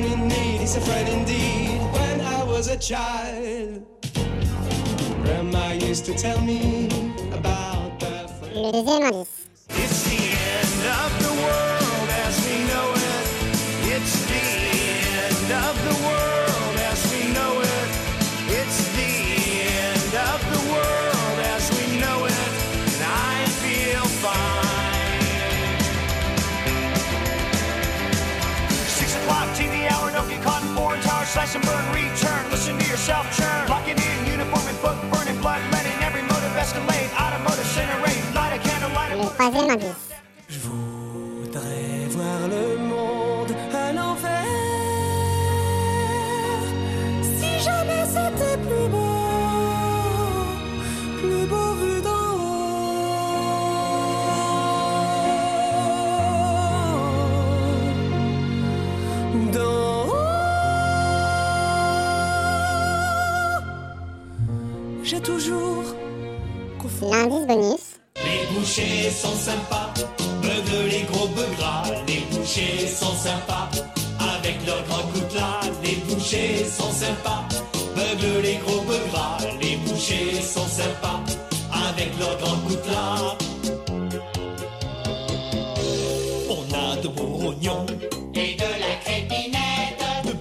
friend in need is a friend indeed. When I was a child, Grandma used to tell me about the indice. It's the end of the world Listen to yourself churn. Locking in, uniform and book, burning blood, letting every motive escalate. Automotive incinerate, light a candle, light a troisième indice. je voudrais voir le monde à l'envers. Si jamais c'était plus beau, J'ai toujours L'indice bonus. Les bouchers sont sympas, beugle les gros bœufs gras. Les bouchers sont sympas, avec leurs grands coutelas. Les bouchers sont sympas, beugle les gros bœufs gras. Les bouchers sont sympas, avec leurs grands coutelas. On a de bons rognons